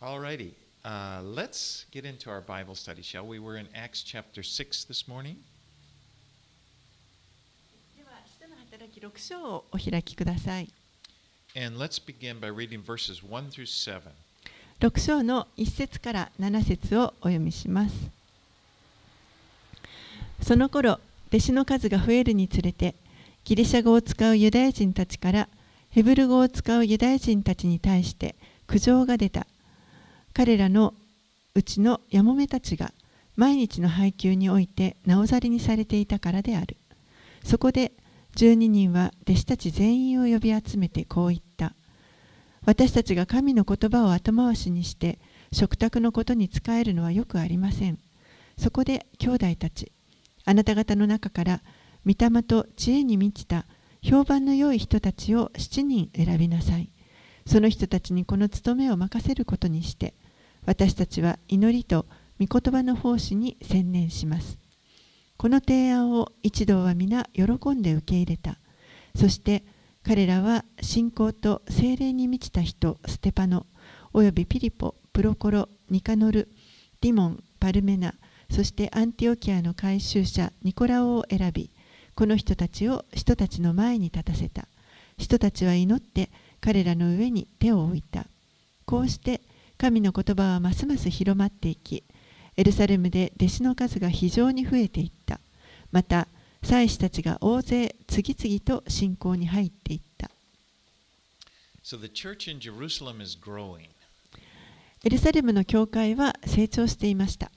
Alrighty, uh, let's get into our Bible study, shall we? We're in Acts chapter 6 this morning. では、使徒の働き6章をお開きください。And let's begin by reading verses 1 through 7. 6章の1節から7節をお読みします。その頃、弟子の数が増えるにつれて、ギリシャ語を使うユダヤ人たちからヘブル語を使うユダヤ人たちに対して苦情が出た。彼らのうちのやもめたちが毎日の配給においてなおざりにされていたからである。そこで12人は弟子たち全員を呼び集めてこう言った。私たちが神の言葉を後回しにして食卓のことに使えるのはよくありません。そこで兄弟たち、あなた方の中から御霊と知恵に満ちた評判の良い人たちを7人選びなさい。その人たちにこの務めを任せることにして、私たちは祈りと御言葉の奉仕に専念します。この提案を一同は皆喜んで受け入れた。そして彼らは信仰と精霊に満ちた人ステパノおよびピリポプロコロニカノルディモンパルメナそしてアンティオキアの改宗者ニコラオを選びこの人たちを人たちの前に立たせた人たちは祈って彼らの上に手を置いたこうして神の言葉はますます広まっていき、エルサレムで弟子の数が非常に増えていった。また、祭司たちが大勢次々と信仰に入っていった。So、エルサレムの教会は成長していました。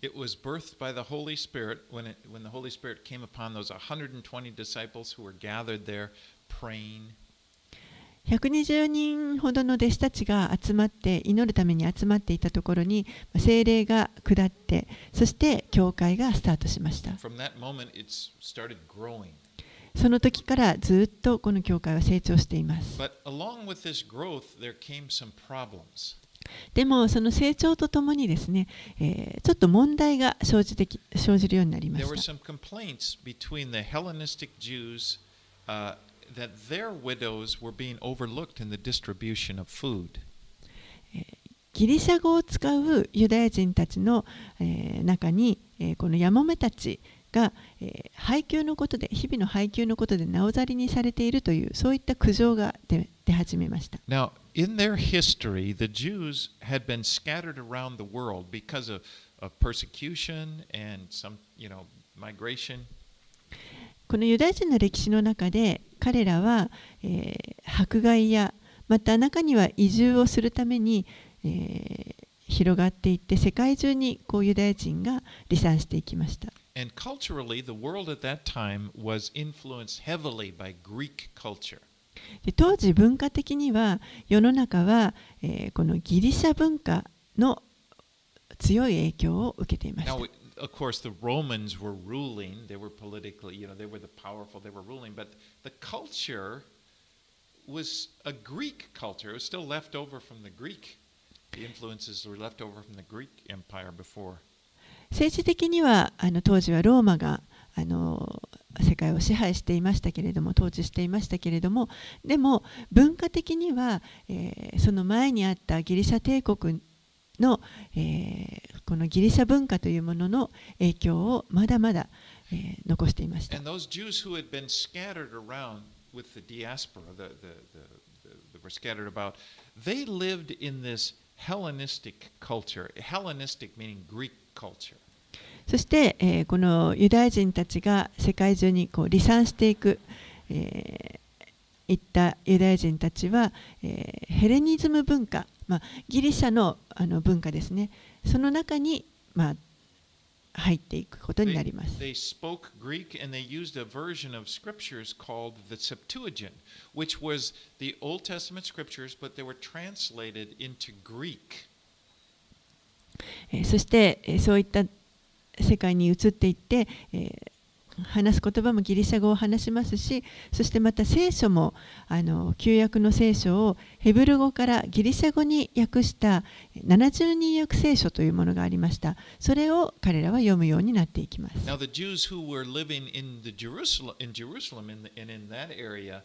120人ほどの弟子たちが集まって祈るために集まっていたところに精霊が下ってそして教会がスタートしました.その時からずっとこの教会は成長しています.でもその成長とともにですね、えーちょっと問題が生じてき生じるようになりました some complaints between the Hellenistic Jews uh, that their widows were being overlooked in the distribution of food. ギリシャ語を使うユダヤ人たちの、えー中に、えーこのヤモメたちが、えー配給のことで日々の配給のことでなおざりにされているというそういった苦情が出出始めました Now, in their history, the Jews had been scattered around the world because of, of persecution and some, you know, migration. このユダヤ人の歴史の中で彼らは、えー迫害やまた中には移住をするために、えー広がっていって世界中にこうユダヤ人が離散していきました And culturally, the world at that time was influenced heavily by Greek culture. で当時文化的には世の中は、えーこのギリシャ文化の強い影響を受けていました Now, of course, the Romans were ruling. They were politically, you know, they were the powerful, they were ruling. But the culture was a Greek culture. It was still left over from the Greek. The influences were left over from the Greek Empire before. 政治的にはあの当時はローマがあの世界を支配していましたけれども統治していましたけれどもでも文化的には、えーその前にあったギリシャ帝国の、えー、このギリシャ文化というものの影響をまだまだ、えー、残していました。そして、えー、このユダヤ人たちが世界中にこう離散していく、えー、いったユダヤ人たちは、えー、ヘレニズム文化。まあ、ギリシャのあの文化ですねその中に、まあ、入っていくことになります。They spoke Greek and they used a version of scriptures called the Septuagint, which was the Old Testament scriptures, but they were translated into Greek. えーそして、えーそういった世界に移っていって、えー話す言葉もギリシャ語を話しますしそしてまた聖書もあの旧約の聖書をヘブル語からギリシャ語に訳した70人訳聖書というものがありました。それを彼らは読むようになっていきます。Now, the Jews who were living in the Jerusalem in Jerusalem in the, and in that area,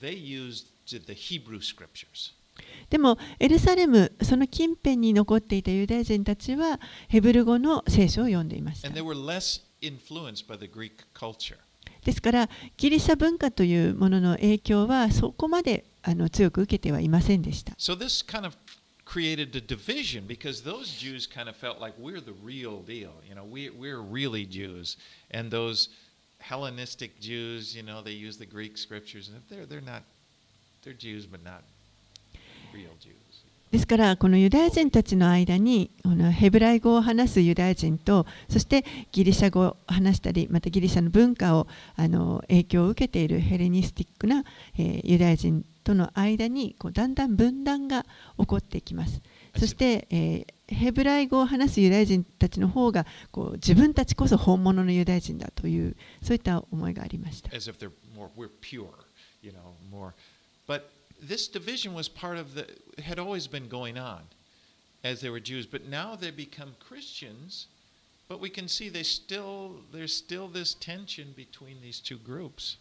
they used the Hebrew scriptures. でもエルサレムその近辺に残っていたユダヤ人たちはヘブル語の聖書を読んでいましたAnd they were less influenced by the Greek culture. ですからギリシャ文化というものの影響はそこまであの強く受けてはいませんでした So this kind of created a division because those Jews kind of felt like we're the real deal. You know, we, we're really Jews. And those Hellenistic Jews, you know, they use the Greek scriptures. And they're, they're not, they're Jews, but not real Jews. ですからこのユダヤ人たちの間にこのヘブライ語を話すユダヤ人とそしてギリシャ語を話したりまたギリシャの文化をあの影響を受けているヘレニスティックな、えーユダヤ人との間にこうだんだん分断が起こっていきます。そして、えーヘブライ語を話すユダヤ人たちの方がこう自分たちこそ本物のユダヤ人だというそういった思いがありました。as if they're more we're pure you know more but this division was part of the had always been going on as they were jews but now they become christians but we can see they still there's still this tension between these two groups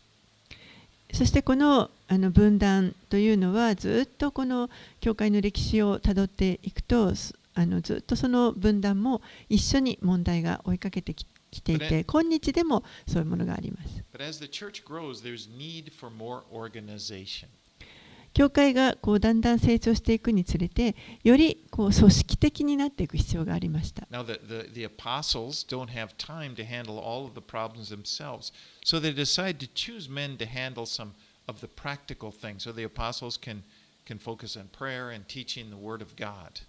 そしてこのあの分断というのはずっとこの教会の歴史をたどっていくとすあのずっとその分断も一緒に問題が追いかけてききていこれて今日でもそういうものがあります。 but as the church grows there's need for more organization 教会がこうだんだん成長していくにつれてよりこう組織的になっていく必要がありました。now the, the, the apostles don't have time to handle all of the problems themselves so they decide to choose men to handle some of the practical things so the apostles can can focus on prayer and teaching the word of god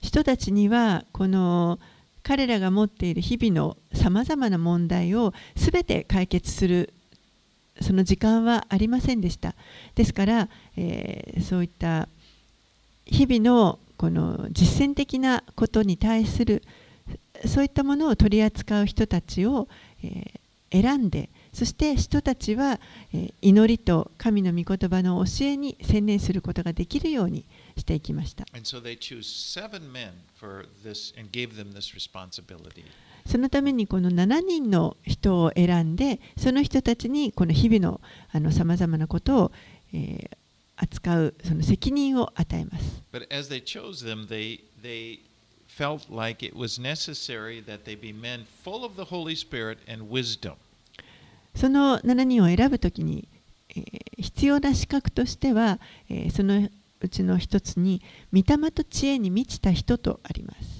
人たちにはこの彼らが持っている日々のさまざまな問題をすべて解決するその時間はありませんでした。ですから、えーそういった日々のこの実践的なことに対するそういったものを取り扱う人たちを、えー選んでそして人たちは、えー祈りと神の御言葉の教えに専念することができるようにしていきました。And so そのためにこの7人の人を選んで、その人たちにこの日々のあのざまなことを、えー、扱うその責任を与えます。その7人を選ぶときに、えー、必要な資格としては、えー、そのうちの一つに、御霊と知恵に満ちた人とあります。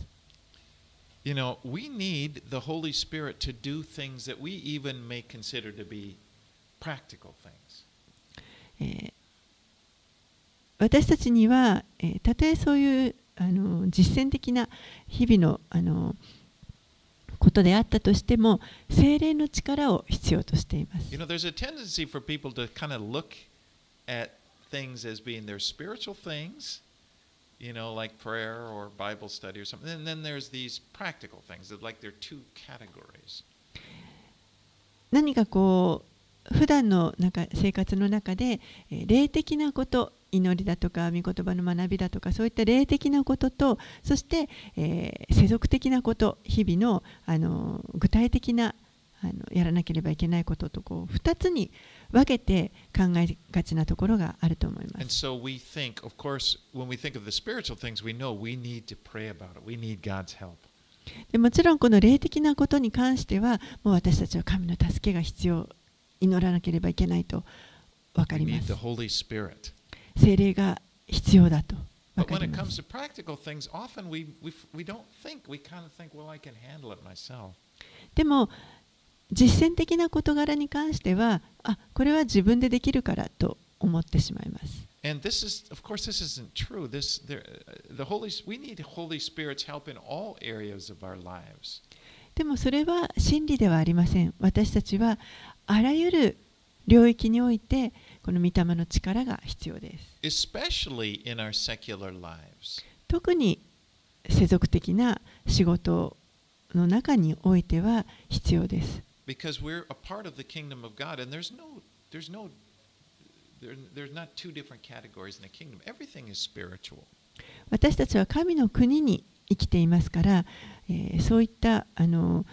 You know, we need the Holy Spirit to do things that we even may consider to be practical things. えー私たちには、えーたとえそういうあの実践的な日々のあのことであったとしても精霊の力を必要としています。 You know, there's a tendency for people to kind of look at things as being their spiritual things, You know, like prayer or Bible study or something. And then there's these practical things that like they're two categories. 何かこう普段の中生活の中で、えー霊的なこと祈りだとか御言葉の学びだとかそういった霊的なこととそして、えー世俗的なこと日々のあの具体的なあのやらなければいけないこととこう2つに分けて考えがちなところがあると思います。でもちろんこの霊的なことに関してはもう私たちは神の助けが必要祈らなければいけないと分かります。精霊が必要だと。でも実践的な事柄に関しては、あこれは自分でできるからと思ってしまいます。でもそれは真理ではありません。私たちはあらゆる領域においてこの御霊の力が必要です。特に世俗的な仕事の中においては必要です。Because we're a part of the kingdom of God, and there's no, there's no, there, there's not two different categories in the kingdom. Everything is spiritual. 私たちは神の国に生きていますから、えーそういったあの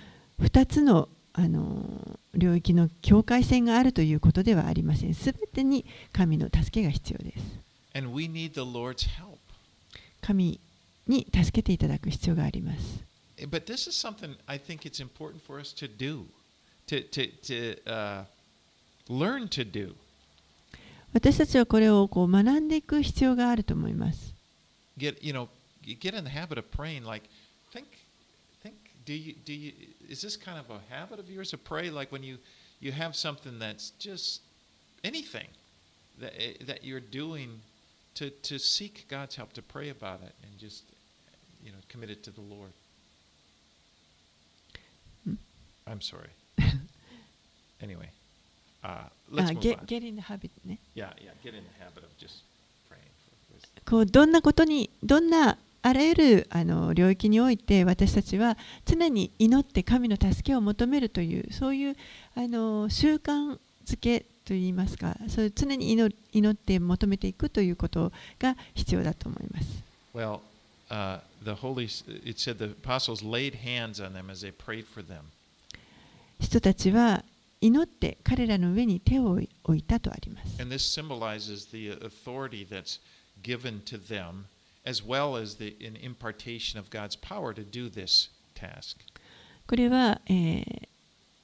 2つのあの領域の境界線があるということではありません。すべてに神の助けが必要です。And we need the Lord's help. 神に助けていただく必要があります。But this is something I think it's important for us to do, to, to, to uh, learn to do. 私たちはこれをこう学んでいく必要があると思います。 Get, you know, get in the habit of praying. Like, think, think, do you, do you, is this kind of a habit of yours to pray? Like when you, you have something that's just anything that, eh, that you're doing to, to seek God's help, to pray about it and just, you know, commit it to the Lord. Hmm? I'm sorry. Anyway, uh, あ let's move get, on. get in the habit ね。Yeah, yeah, get in the habit of just praying for wisdom. こうどんなことにどんなあらゆるあの領域において私たちは常に祈って神の助けを求めるというそういうあの習慣づけといいますかそういう常に祈祈って求めていくということが必要だと思います。Well, uh, the Holy, it said the apostles laid hands on them as they prayed for them. 人たちは祈って彼らの上に手を置いたとあります。And this symbolizes the authority that's given to them, as well as the an impartation of God's power to do this task. これは、えー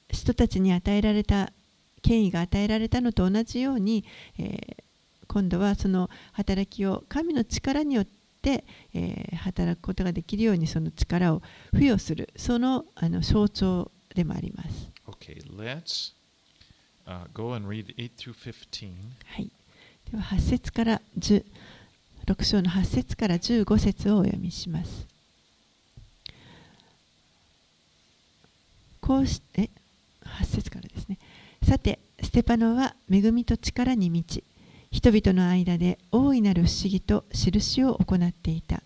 人たちに与えられた権威が与えられたのと同じように、えー今度はその働きを神の力によって、えー働くことができるようにその力を付与するそのあの象徴でもあります。Okay, let's uh, go and read 8 through 15. はい、では8節から10 6章の8節から15節をお読みします。こうしえ8節からですね。さて、ステパノは恵みと力に満ち、人々の間で大いなる不思議と印を行っていた。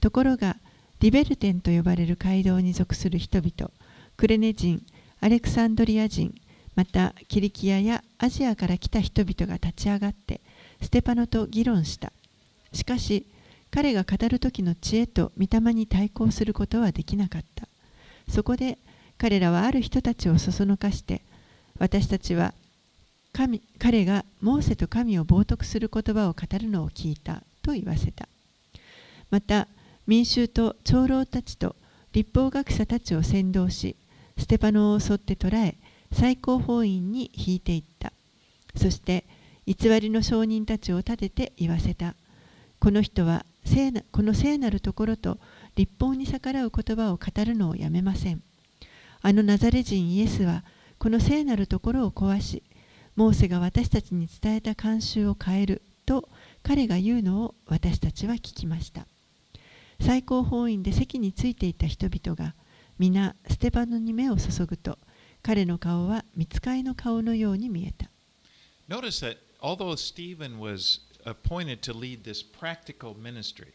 ところが、リベルテンと呼ばれる街道に属する人々、クレネ人、アレクサンドリア人、またキリキアやアジアから来た人々が立ち上がってステパノと議論した。しかし彼が語る時の知恵と御霊に対抗することはできなかった。そこで彼らはある人たちをそそのかして私たちは神彼がモーセと神を冒涜する言葉を語るのを聞いたと言わせた。また民衆と長老たちと立法学者たちを先導しステパノを襲って捕らえ最高法院に引いていった。そして偽りの証人たちを立てて言わせた。この人は聖なこの聖なるところと立法に逆らう言葉を語るのをやめません。あのナザレ人イエスはこの聖なるところを壊しモーセが私たちに伝えた慣習を変えると彼が言うのを私たちは聞きました。最高法院で席についていた人々が皆ステパノに目を注ぐと彼の顔は見つかいの顔のように見えた Notice that although Stephen was appointed to lead this practical ministry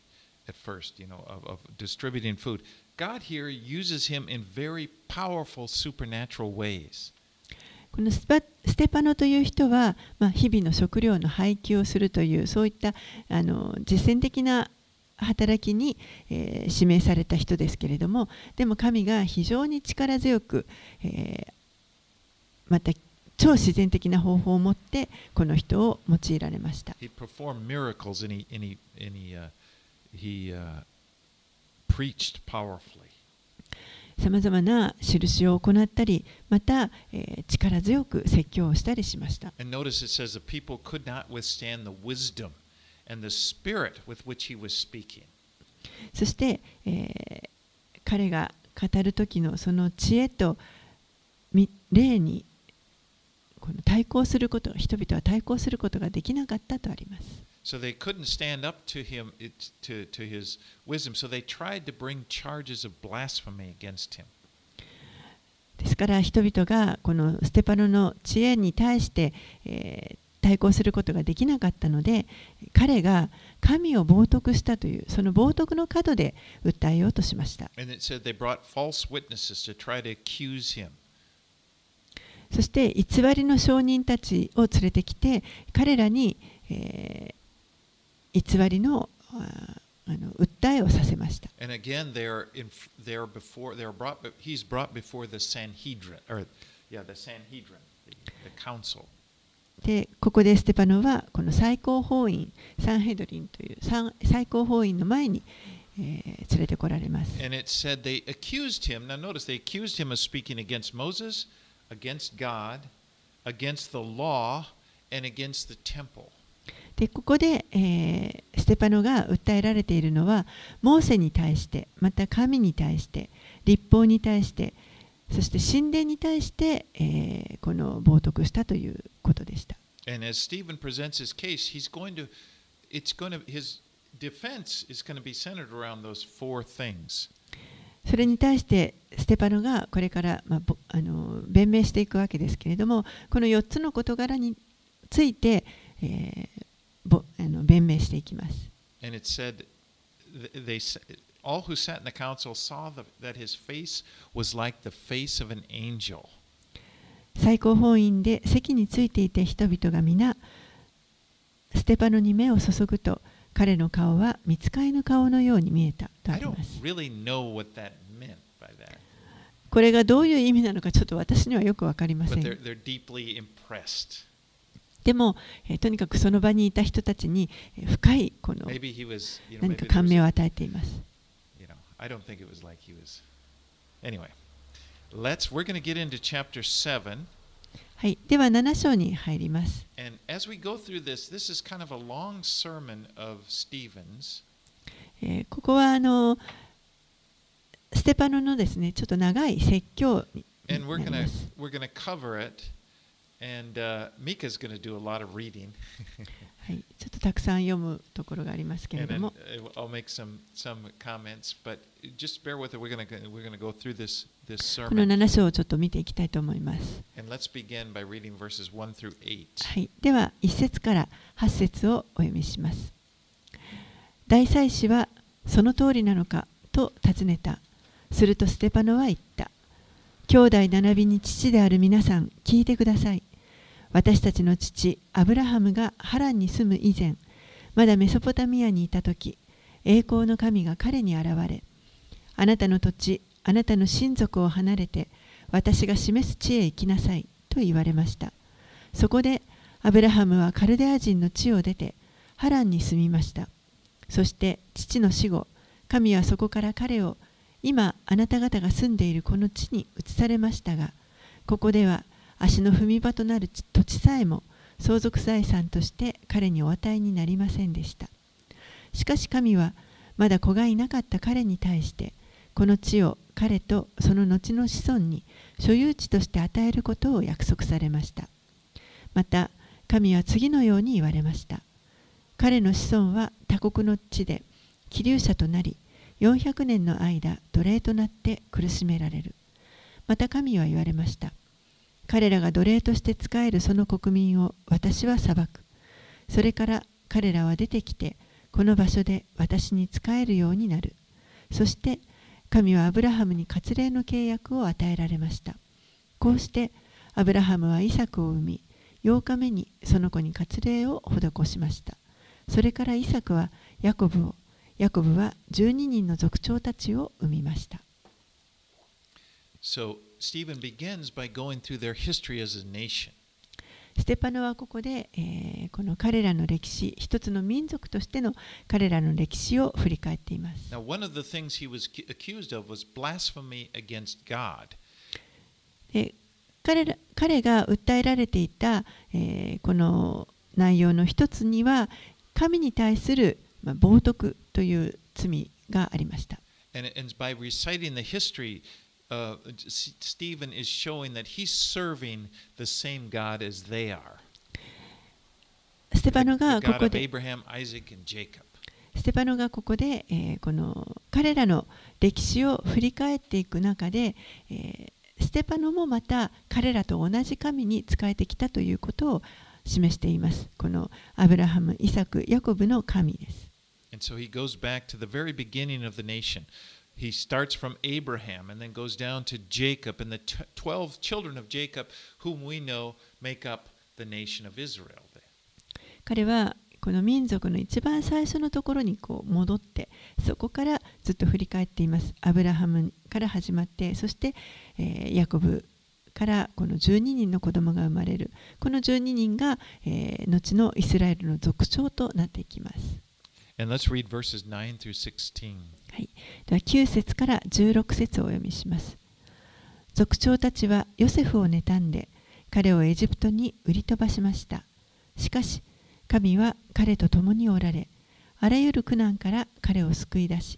at first, you know, of, of distributing food, God here uses him in very powerful supernatural ways. このスパステパノという人は、まあ、日々の食料の配給をするというそういったあの実践的な働きに、え、指名された人ですけれどもでも神が非常に力強く、え、また超自然的な方法を持ってこの人を用いられました。さまざまな印を行ったり、また、え、力強く説教をしたりしました。And the spirit with which he was speaking. そして、えー彼が語る時のその知恵とみ霊にこの対抗すること人々は対抗することができなかったとあります。So they couldn't stand up to him to, to his wisdom. So they tried to bring charges of blasphemy against him. ですから人々がこのステパノの知恵に対して、えー対抗することができなかったので彼が神を冒涜したというその冒涜の角で訴えようとしました。And it said they brought false witnesses to try to accuse him. そして偽りの証人たちを連れてきて彼らに、えー偽りのああの訴えをさせました。でここでステパノはこの最高法院サンヘドリンという最高法院の前に、えー、連れてこられます。でここで、えー、ステパノが訴えられているのはモーセに対してまた神に対して立法に対して。そして神殿に対して、えーこの冒涜したということでした。And as Stephen presents his case, he's going to, it's going to, his defense is going to be centered around those four things. それに対してステパノがこれから、まあ、ぼあの弁明していくわけですけれどもこの4つの事柄について、えーぼあの弁明していきます。And it said, th- they, s- 最高法院で席についていた人々が皆ステパノに目を注ぐと彼の顔は見つかりの顔のように見えたとあります。これがどういう意味なのかちょっと私にはよくわかりません。でも、とにかくその場にいた人たちに深いこの何か感銘を与えています。you know, I don't think it was like he was. Anyway, let's. We're going to get into chapter seven, はい、では7章に入ります。 and as we go through this, this is kind of a long sermon of Stephen's, えーここはあのステパノのですねちょっと長い説教に and we're なり going ま to す。 we're going to cover it, and uh, Mika's going to do a lot of reading, はい、ちょっとたくさん読むところがありますけれども。この7章をちょっと見ていきたいと思います。はい、では、1節から8節をお読みします。大祭司はその通りなのかと尋ねた。するとステパノは言った。兄弟並びに父である皆さん、聞いてください。私たちの父、アブラハムがハランに住む以前、まだメソポタミアにいた時、栄光の神が彼に現れ、あなたの土地、あなたの親族を離れて、私が示す地へ行きなさい、と言われました。そこでアブラハムはカルデア人の地を出てハランに住みました。そして父の死後、神はそこから彼を今あなた方が住んでいるこの地に移されましたが、ここでは足の踏み場となる土地さえも相続財産として彼にお与えになりませんでした。しかし神はまだ子がいなかった彼に対してこの地を彼とその後の子孫に所有地として与えることを約束されました。また神は次のように言われました。彼の子孫は他国の地で気流者となり400年の間奴隷となって苦しめられる。また神は言われました。彼らが奴隷として仕えるその国民を私は裁く。それから彼らは出てきてこの場所で私に仕えるようになる。そして神はアブラハムに割礼の契約を与えられました。こうしてアブラハムはイサクを産み、8日目にその子に割礼を施しました。それからイサクはヤコブを、ヤコブは12人の族長たちを産みました。So Stephen begins by going through their history as a nation. ステパノはここで、えーこの彼らの歴史、一つの民族としての彼らの歴史を振り返っています。Now, one of the things he was cu- accused of was blasphemy against God. で彼ら彼が訴えられていた、えーこの内容の一つには神に対する、まあ、冒涜という罪がありました。And, and by reciting the history, スティーブン is showing that he's serving the same God as they are. ステファノがここで、ステファノがここで、この彼らの歴史を振り返っていく中で、ステファノもまた彼らと同じ神に仕えてきたということを示しています。このアブラハム、イサク、ヤコブの神です。And so he goes back to the very beginning of the nation. He starts from Abraham and then goes down to Jacob and the t- 12 children of Jacob, whom we know make up the nation of Israel. 彼はこの民族の一番最初のところにこう戻ってそこからずっと振り返っていますアブラハムから始まってそして、えーヤコブからこの12人の子供が生まれるこの12人が、えー後のイスラエルの族長となっていきます。And let's read verses 9 through 16. はい、では9節から16節をお読みします。族長たちはヨセフを妬んで彼をエジプトに売り飛ばしました。しかし神は彼と共におられあらゆる苦難から彼を救い出し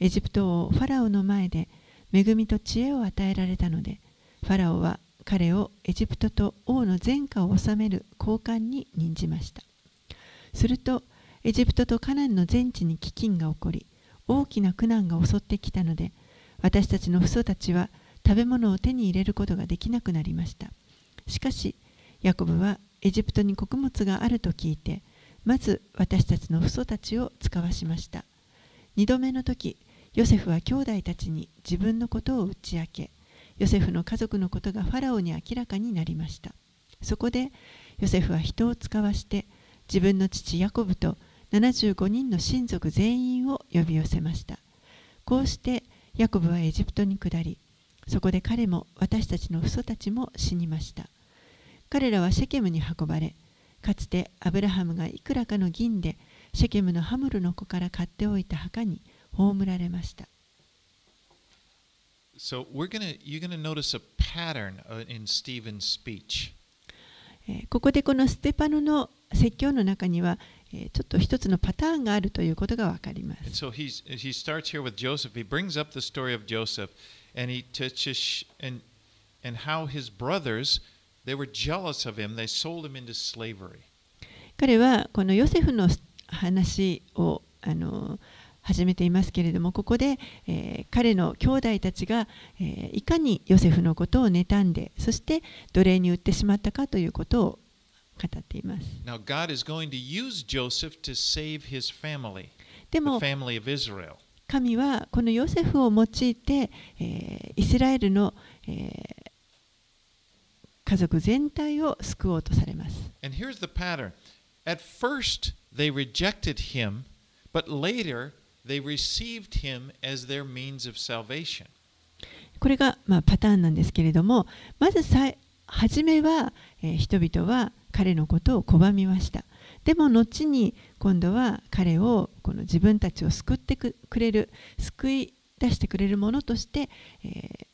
エジプト王ファラオの前で恵みと知恵を与えられたのでファラオは彼をエジプトと王の全下を治める高官に任じました。するとエジプトとカナンの全地に飢饉が起こり大きな苦難が襲ってきたので私たちの父祖たちは食べ物を手に入れることができなくなりました。しかしヤコブはエジプトに穀物があると聞いてまず私たちの父祖たちを使わしました。二度目の時ヨセフは兄弟たちに自分のことを打ち明けヨセフの家族のことがファラオに明らかになりました。そこでヨセフは人を使わして自分の父ヤコブと75人の親族全員を呼び寄せました。こうしてヤコブはエジプトに下りそこで彼も私たちの父祖たちも死にました。彼らはシェケムに運ばれかつてアブラハムがいくらかの銀でシェケムのハムルの子から買っておいた墓に葬られました。So we're gonna you're gonna notice a pattern uh, in Stephen's speech. えーここでこのステパノの説教の中には、えーちょっと一つのパターンがあるということが分かります。彼はこのヨセフの話をあの始めていますけれども、ここで、え、彼の兄弟たちが、え、いかにヨセフのことを妬んで、そして奴隷に売ってしまったかということを語っています。神はこのヨセフを用いて、えー、イスラエルの、えー、家族全体を救おうとされます。これが、まあ、パターンなんですけれども、まずさ初めは、えー、人々は、彼のことを拒みましたでも後に今度は彼をこの自分たちを救ってくくれる救い出してくれるものとして、えー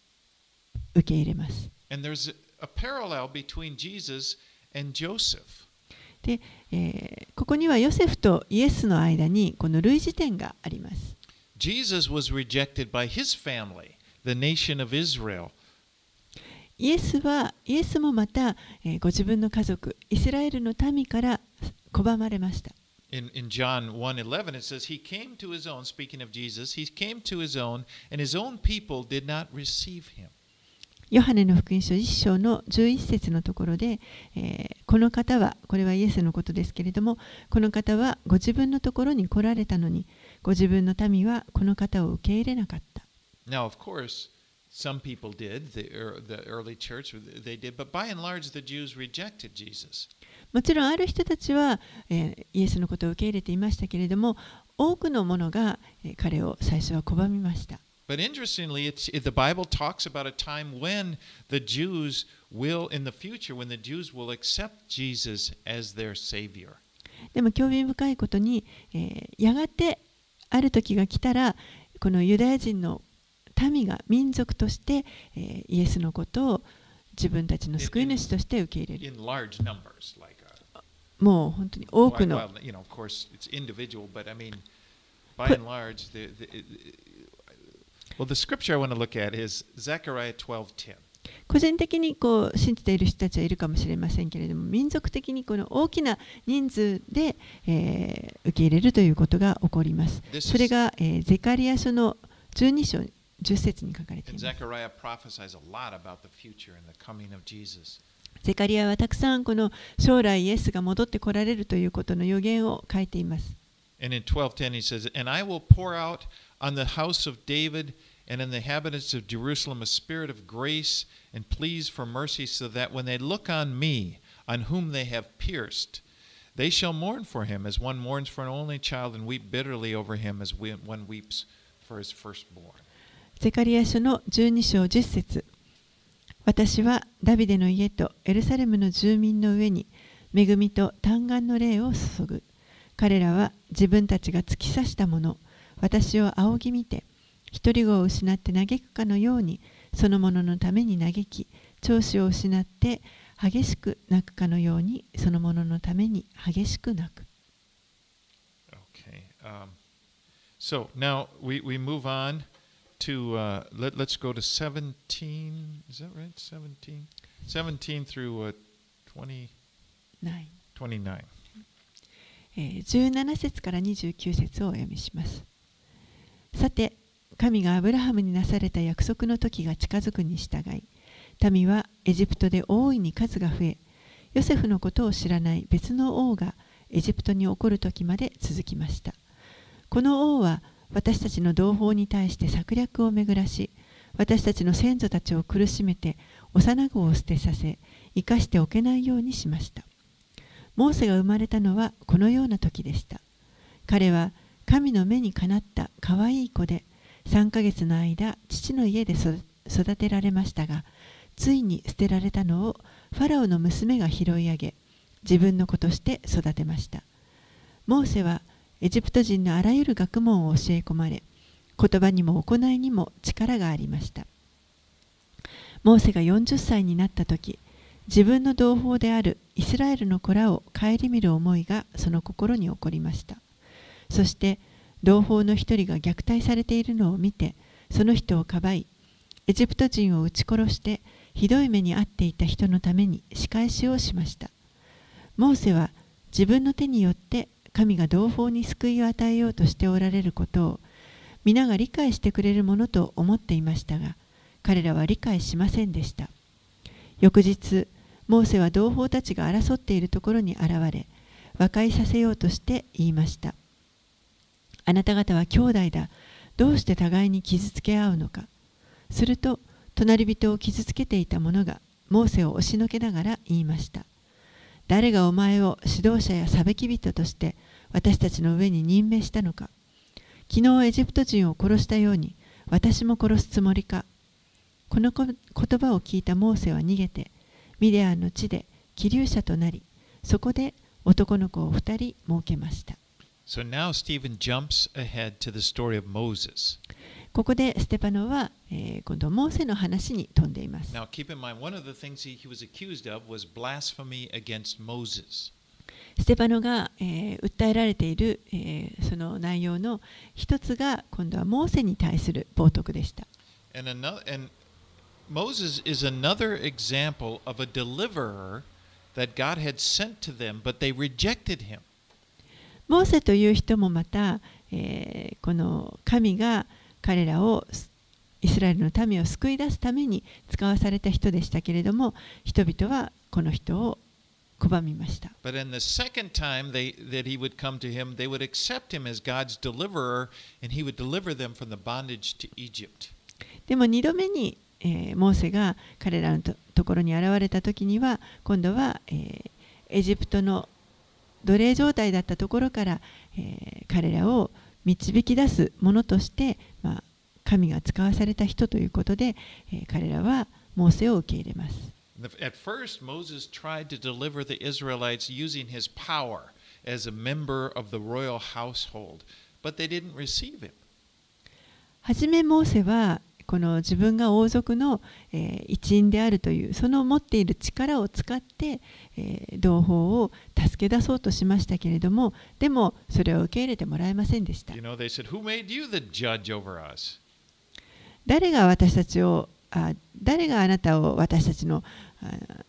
受け入れます And there's a, a parallel between Jesus and Joseph. で、えーここにはヨセフとイエスの間にこの類似点があります Jesus was rejected by his family, the nation of Israel. イエスはイエスもまた、えーご自分の家族イスラエルの民から拒まれました In, in John 1:11 it says he came to his own speaking of Jesus he came to his own and his own people did not receive him. ヨハネの福音書1章の11節のところで、えーこの方は、これはイエスのことですけれども、この方はご自分のところに来られたのに、ご自分の民はこの方を受け入れなかった。Now of course Some people did, the, er, the early church they did, but by and large the Jews rejected Jesus. もちろんある人たちは、えー、イエスのことを受け入れていましたけれども、多くの者のが、えー、彼を最初は拒みました。でも、聖書は、興味深いことに、えー、やがてある時が来たら、このユダヤ人の民が民族として、え、イエスのことを自分たちの救い主として受け入れる。もう本当に多くの。個人的にこう信じている人たちはいるかもしれませんけれども、民族的にこの大きな人数で、えー、受け入れるということが起こります。それが、えー、ゼカリア書の12章。10節に書かれてい And ます。 Zechariah prophesies a lot about the future and the coming of Jesus. ゼカリアはたくさんこの将来イエスが戻ってこられるということの予言を書いています。 And in 12:10 he says, "And I will pour out on the house of David and in the inhabitants of Jerusalem a spirit of grace and pleas for mercy, so that when they look on me, on whom they have pierced, they shall mourn for him as one mourns for an only child, and weep bitterly over him as we- one weeps for his firstborn." ゼカリア書の12章10節私はダビデの家とエルサレムの住民の上に恵みと嘆願の霊を注ぐ。彼らは自分たちが突き刺したもの、私を仰ぎ見て、独り子を失って嘆くかのように、そのもののために嘆き、長子を失って激しく泣くかのように、そのもののために激しく泣く。Okay. Um, so now we, we move on to, uh, let, let's go to 17. Is that right? 17? 17 through uh, 20, ない。29. えー17節から29節をお読みします。さて、神がアブラハムになされた約束の時が近づくに従い、民はエジプトで大いに数が増え、ヨセフのことを知らない別の王がエジプトに起こる時まで続きました。この王は私たちの同胞に対して策略を巡らし、私たちの先祖たちを苦しめて幼子を捨てさせ、生かしておけないようにしました。モーセが生まれたのはこのような時でした。彼は神の目にかなった可愛いい子で3ヶ月の間父の家で育てられましたがついに捨てられたのをファラオの娘が拾い上げ自分の子として育てました。モーセはエジプト人のあらゆる学問を教え込まれ言葉にも行いにも力がありました。モーセが40歳になった時自分の同胞であるイスラエルの子らを顧みる思いがその心に起こりましたそして同胞の一人が虐待されているのを見てその人をかばいエジプト人を撃ち殺してひどい目に遭っていた人のために仕返しをしましたモーセは自分の手によって神が同胞に救いを与えようとしておられることを皆が理解してくれるものと思っていましたが彼らは理解しませんでした。翌日モーセは同胞たちが争っているところに現れ和解させようとして言いました。あなた方は兄弟だ。どうして互いに傷つけ合うのか。すると隣人を傷つけていた者がモーセを押しのけながら言いました。誰がお前を指導者や裁き人として私たちの上に任命したのか昨日エジプト人を殺したように私も殺すつもりかこの言葉を聞いたモーセは逃げてミディアンの地で気流者となりそこで男の子を二人設けました So now Stephen jumps ahead to the story of Moses. ここでステパノは、えー今度モーセの話に飛んでいます Now keep in mind, one of the things he, he was accused of was blasphemy against Moses. ステパノが、えー訴えられている、えーその内容の一つが今度はモーセに対する冒涜でした And, another, and Moses is another example of a deliverer that God had sent to them, but they rejected him. モーセという人もまた、えーこの神が彼らをイスラエルの民を救い出すために使わされた人でしたけれども人々はこの人を拒みました But in the second time they, that he would come to him, they would accept him as God's deliverer, and he would deliver them from the bondage to Egypt. でも2度目に、えーモーセが彼らのとところに現れた時には今度は、えーエジプトの奴隷状態だったところから、えー彼らを導き出すものとして、まあ、神が使わされた人ということで、えー彼らはモーセを受け入れます。At first, Moses tried to deliver the Israelites using his power as a member of the royal household, but they didn't receive him. はじめモーセはこの自分が王族の、えー一員であるというその持っている力を使って、えー同胞を助け出そうとしましたけれどもでもそれを受け入れてもらえませんでした You know, said? 誰が私たちをあ誰があなたを私たちのあ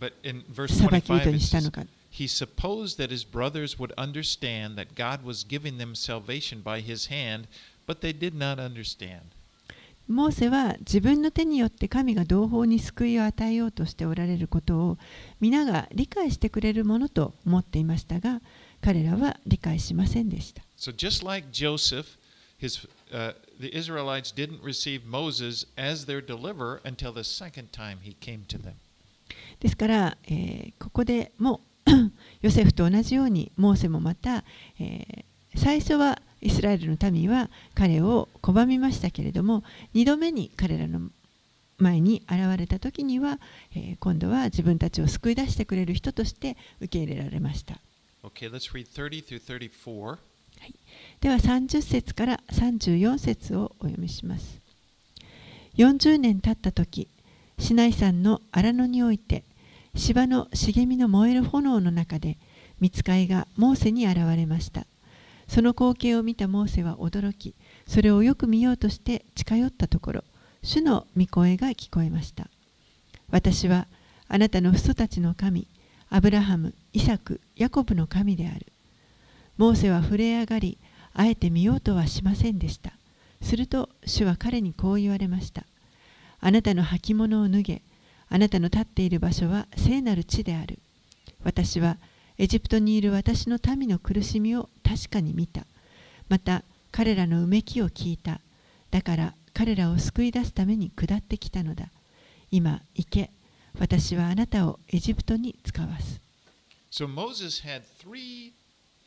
But in verse 裁き 25, 人にしたのか he supposed that his brothers would understand that God was giving them salvation by his hand, but they did not understand. モーセは自分の手によって神が同胞に救いを与えようとしておられることを皆が理解してくれるものと思っていましたが彼らは理解しませんでした So just like Joseph, his, uh, the Israelites didn't receive Moses as their deliverer until the second time he came to them. ですから、えーここでもヨセフと同じようにモーセもまた、えー最初はイスラエルの民は彼を拒みましたけれども2度目に彼らの前に現れた時には、えー今度は自分たちを救い出してくれる人として受け入れられました Okay, let's read 30 through 34. では30節から34節をお読みします。40年経った時シナイ山の荒野において芝の茂みの燃える炎の中で見つかいがモーセに現れました。その光景を見たモーセは驚きそれをよく見ようとして近寄ったところ主の御声が聞こえました。私はあなたの父祖たちの神アブラハムイサクヤコブの神である。モーセは触れ上がりあえて見ようとはしませんでした。すると主は彼にこう言われました。あなたの履物を脱げあなたの立っている場所は聖なる地である。私はエジプトにいる私の民の苦しみを確かに見た。また彼らのうめきを聞いた。だから彼らを救い出すために下ってきたのだ。今行け。私はあなたをエジプトに使わす。So Moses had three,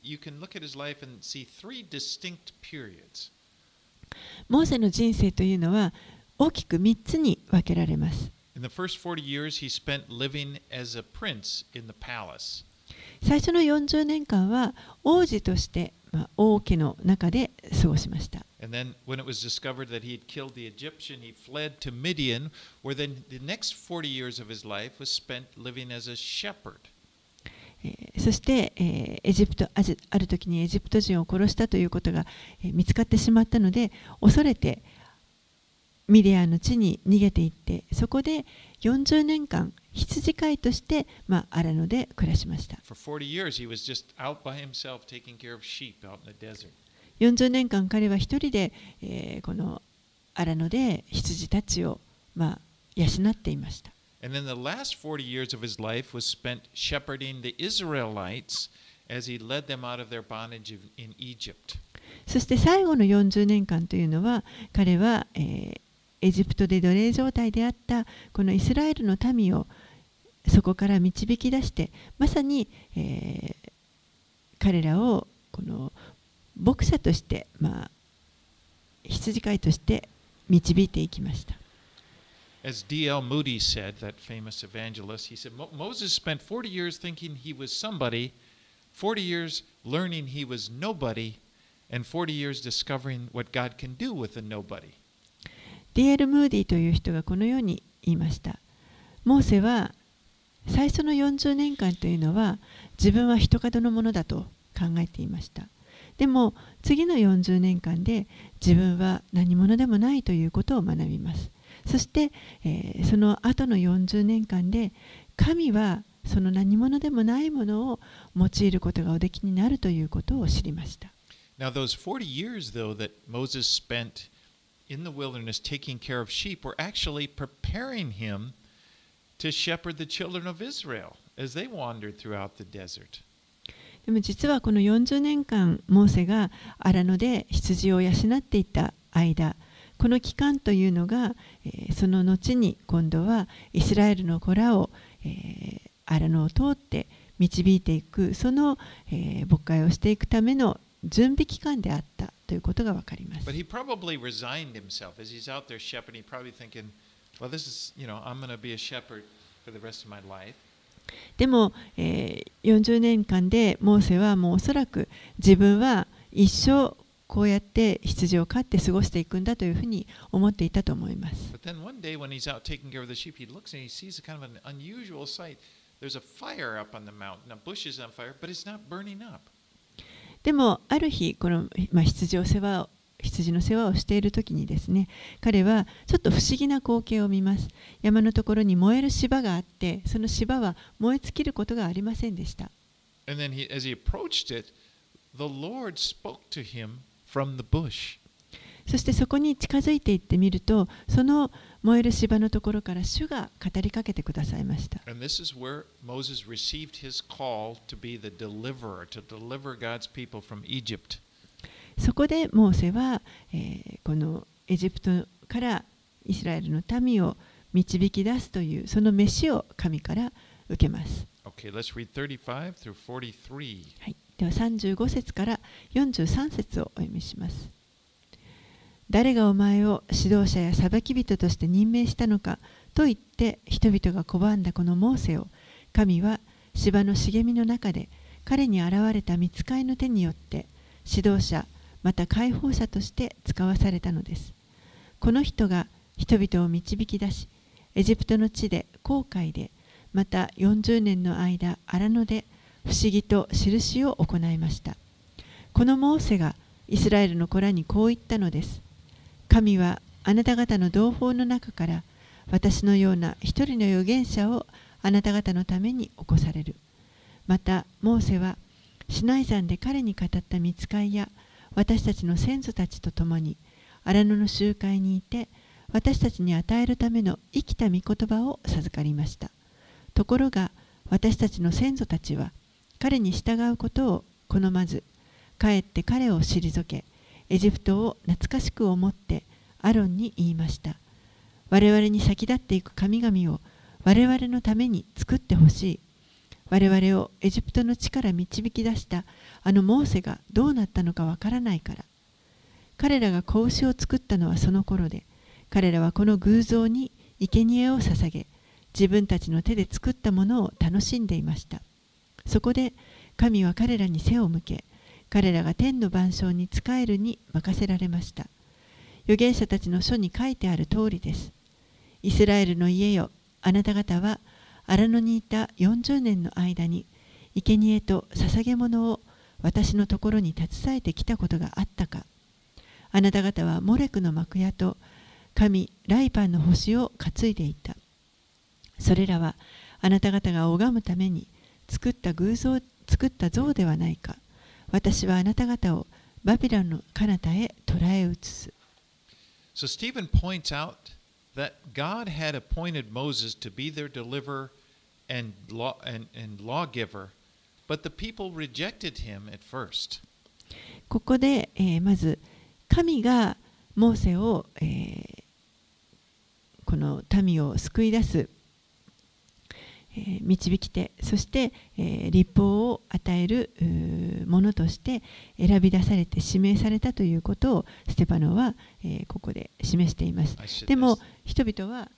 you can look at his life and see three distinct periods. モーセの人生というのは大きく3つに分けられます In the first 40 years, he spent living as a prince in the palace. 最初の40年間は王子として、まあ、王家の中で過ごしました And then, when it was discovered that he had killed the Egyptian, he fled to Midian, where then the next 40 years of his life was spent living as a shepherd. えーそして、えーエジプトある時にエジプト人を殺したということが、えー見つかってしまったので恐れてミディアンの地に逃げていってそこで40年間羊飼いとして、まあ、荒野で暮らしました For 40 years, he was just out by himself taking care of sheep out in the desert. 40年間彼は一人で、えーこの荒野で羊たちを、まあ、養っていました And then the last 40 years of his life was spent shepherding the Israelites as he led them out of their bondage in- Egypt. そして最後の40年間というのは彼は、えーエジプトで奴隷状態であったこのイスラエルの民をそこから導き出してまさに、えー彼らをこの牧者として、まあ、羊飼いとして導いていきました。As D.L. Moody said, that famous evangelist, he said Moses spent 40 years thinking he was somebody, 40 years learning he was nobody, and 40 years discovering what God can do with a nobody. D.L. ムーディという人がこのように言いました。モーセは最初の40年間というのは自分は人角のものだと考えていました。でも次の40年間で自分は何者でもないということを学びます。そして、えーその後の40年間で神はその何者でもないものを用いることがおできになるということを知りました。Now, those 40 years, though, that Moses spent in the wilderness taking care of sheep were actually preparing him to shepherd the children of Israel as they wandered throughout the desert. でも実はこの40年間モーセが荒野で羊を養っていた間この期間というのが、えーその後に今度はイスラエルの子らを、えー荒野を通って導いていくその、えー牧会をしていくための準備期間であったということが分かります But he probably resigned himself as he's out there shepherding, probably thinking, well, this is, you know, I'm going to be a shepherd for the rest of my life. でも、えー40年間でモーセはもうおそらく自分は一生こうやって羊を飼って過ごしていくんだというふうに思っていたと思います。でもある日この、まあ、羊,を世話を羊の世話をしているときにですね彼はちょっと不思議な光景を見ます。山のところに燃える芝があってその芝は燃え尽きることがありませんでした。そしてそこに近づいていってみると、その燃える芝のところから主が語りかけてくださいました。そこでモーセはこのエジプトからイスラエルの民を導き出すというその飯を神から受けます。はいでは35節から43節をお読みします。誰がお前を指導者や裁き人として任命したのかと言って人々が拒んだこのモーセを神は芝の茂みの中で彼に現れた見つかいの手によって指導者また解放者として使わされたのですこの人が人々を導き出しエジプトの地で航海でまた40年の間荒野で不思議と印を行いました。このモーセがイスラエルの子らにこう言ったのです。神はあなた方の同胞の中から私のような一人の預言者をあなた方のために起こされる。またモーセはシナイ山で彼に語った見つかいや私たちの先祖たちと共に荒野の集会にいて私たちに与えるための生きた御言葉を授かりました。ところが私たちの先祖たちは彼に従うことを好まずかえって彼を退けエジプトを懐かしく思ってアロンに言いました。我々に先立っていく神々を我々のために作ってほしい。我々をエジプトの地から導き出したあのモーセがどうなったのかわからないから。彼らが子牛を作ったのはその頃で彼らはこの偶像に生贄を捧げ自分たちの手で作ったものを楽しんでいました。そこで神は彼らに背を向け彼らが天の万象に仕えるに任せられました。預言者たちの書に書いてある通りです。イスラエルの家よあなた方は荒野にいた40年の間に生贄と捧げ物を私のところに携えてきたことがあったか。あなた方はモレクの幕屋と神ライパンの星を担いでいた。それらはあなた方が拝むために作った偶像作った像ではないか私はあなた方をバビロンの彼方へ捕らえ移す So Stephen points out that God had appointed Moses to be their deliverer and, law, and, and lawgiver, but the people rejected him at first. ここで、えーまず神がモーセを、えーこの民を救い出す、えー導き手そして、えー立法を与えるものとして選び出されて指名されたということをステパノは、えーここで示していますでも人々は.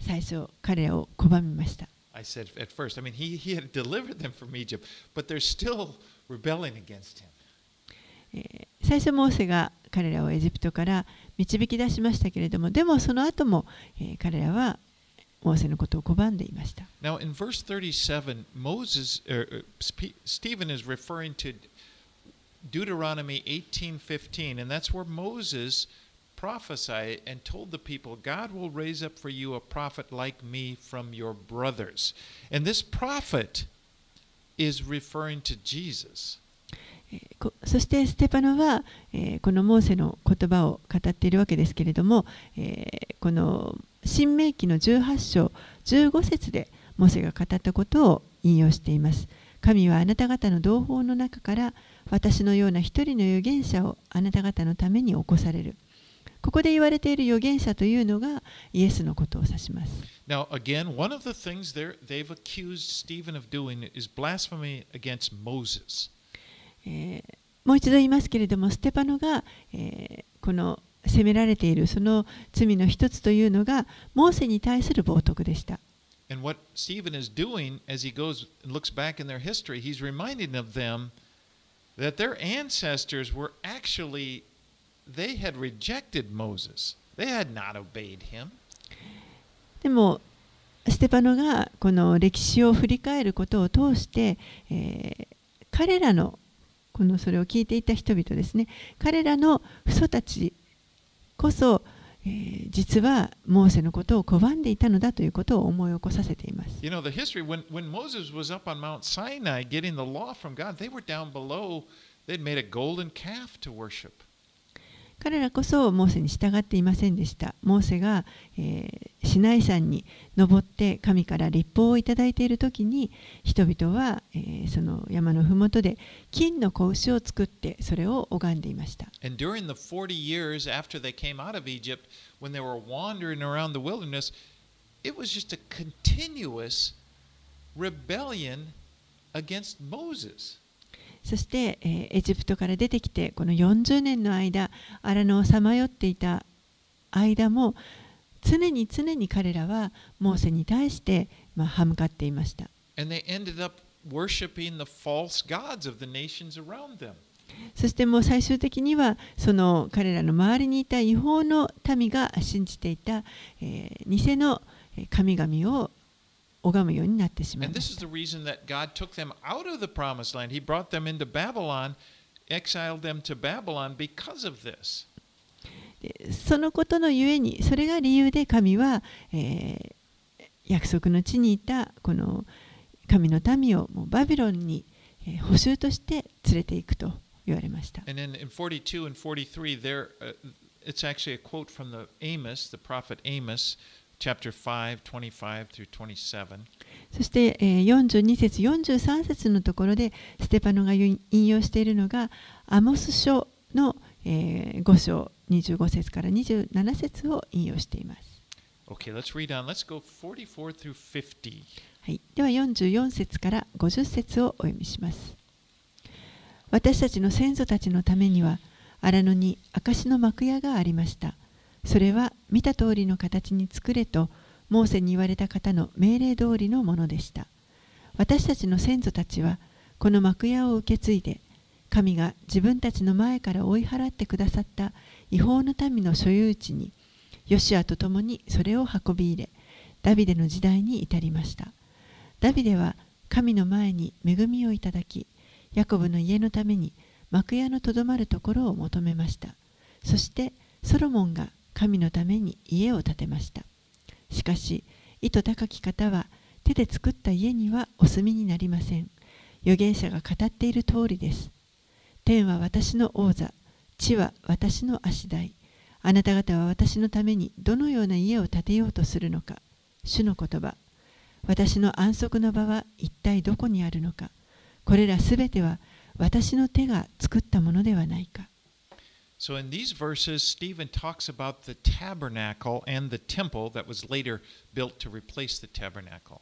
最初彼らを拒みました I said at first, I mean, he, he had delivered them from Egypt, but they're still rebelling against him. えー最初モーセが彼らをエジプトから導き出しましたけれどもでもその後も、えー彼らは モーセのことを拒んでいました Now, in verse 37, Moses, er, er, Spe- Stephen is referring to Deuteronomy 18:15, and that's where Moses prophesied and told the people, "God will raise up for you a prophet like me from your brothers." And this prophet is referring to Jesus. そしてステパノは、このモーセの言葉を語っているわけですけれども、この新明記の18章15節でモーセが語ったことを引用しています。神はあなた方の同胞の中から私のような一人の預言者をあなた方のために起こされる。ここで言われている預言者というのがイエスのことを指します。Now, again, one of the things they've accused Stephen of doing is blasphemy against Moses. えー、もう一度言いますけれどもステパノが、えー、この責められているその罪の一つというのがモーセに対する冒涜でした。でもステパノがこの歴史を振り返ることを通して、えー、彼らのこのそれを聞いていた人々ですね彼らの父祖たちこそ、えー実はモーセのことを拒んでいたのだということを思い起こさせています。You know, the history when, when Moses was up on Mount Sinai getting the law from God, they were down below. They'd made a golden calf to worship. 彼らこそモーセに従っていませんでした。モーセが、えーシナイ山に登って神から立法をいただいている時に人々は、えーその山の麓で金の子牛を作ってそれを拝んでいました。And during the 40 years after they came out of Egypt, when they were wandering around the wilderness, it was just a continuous rebellion against Moses. そして、えーエジプトから出てきてこの40年の間荒野をさまよっていた間も常に常に彼らはモーセに対して、まあ、歯向かっていました And they ended up worshiping the false gods of the nations around them. そしてもう最終的にはその彼らの周りにいた違法の民が信じていた、えー偽のえー神々を拝むようになってしまい And ま this し is た the reason that God took them out of the promised land. He brought them into Babylon, exiled them to Babylon because of this. でそのことのゆえにそれが理由で神は、えー約束の地にいたこの神の民をもうバビロンに、えー捕囚として連れていくと言われました。And then in 42 and 43, there, uh, it's actually a quote from the Amos, the prophet Amos, chapter 5, 25 through 27. そして、えー42節43節のところでステパノが引用しているのがアモス書の、えー5章25節から27節を引用しています。Okay, let's read on. Let's go 44 through 50. はい、では44節から50節をお読みします。私たちの先祖たちのためには荒野に証の幕屋がありました。それは見た通りの形に作れとモーセに言われた方の命令通りのものでした。私たちの先祖たちはこの幕屋を受け継いで神が自分たちの前から追い払ってくださった違法の民の所有地にヨシアと共にそれを運び入れダビデの時代に至りました。ダビデは神の前に恵みをいただき、ヤコブの家のために幕屋のとどまるところを求めました。そしてソロモンが神のために家を建てました。しかし、意図高き方は手で作った家にはお住みになりません。預言者が語っている通りです。天は私の王座、地は私の足台。あなた方は私のためにどのような家を建てようとするのか。主の言葉。私の安息の場は一体どこにあるのか。これらすべては私の手が作ったものではないか。So in these verses, Stephen talks about the tabernacle and the temple that was later built to replace the tabernacle.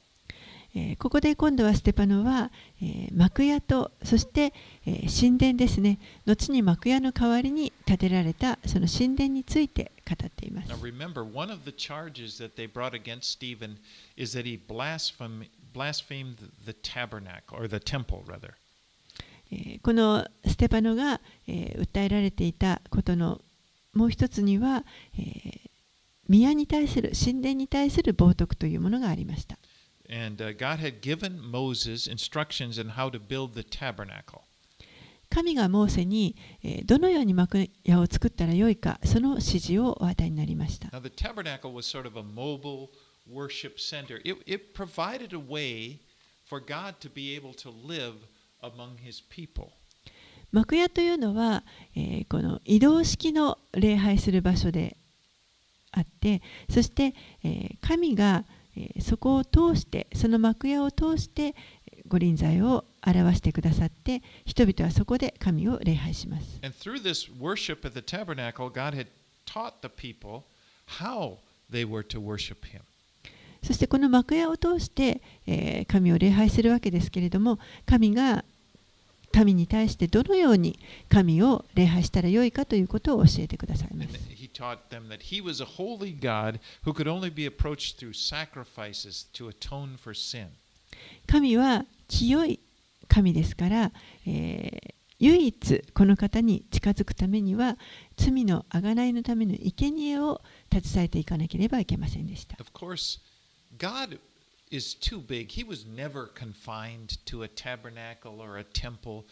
えーここで今度はステパノは、えー幕屋とそして、えー神殿ですね後に幕屋の代わりに建てられたその神殿について語っています Now remember, one of the charges that they brought against Stephen is that he blasphemed, blasphemed the tabernacle, or the temple rather. えーこのステパノが、えー訴えられていたことのもう一つには、えー宮に対する神殿に対する冒涜というものがありました And uh, God had given Moses instructions on how to build the tabernacle. 神がモーセに、えーどのように幕屋を作ったらよいかその指示をお与えになりました Now, the tabernacle was sort of a mobile worship center. It, it provided a way for God to be able to live among his people. 幕屋というのは、えーこの移動式の礼拝する場所であってそして、えー神が、えーそこを通してその幕屋を通してえーご臨在を表してくださって人々はそこで神を礼拝します And through this worship at the tabernacle, God had taught the people how they were to worship him. そしてこの幕屋を通して、えー神を礼拝するわけですけれども神が神に対してどのように神を礼拝したらよいかということを教えてくださいました。神は清い神ですから、唯一この方に近づくためには罪の贖いのための生贄を携えていかなければいけませんでした。is too big. He was never confined to a tabernacle or a temple.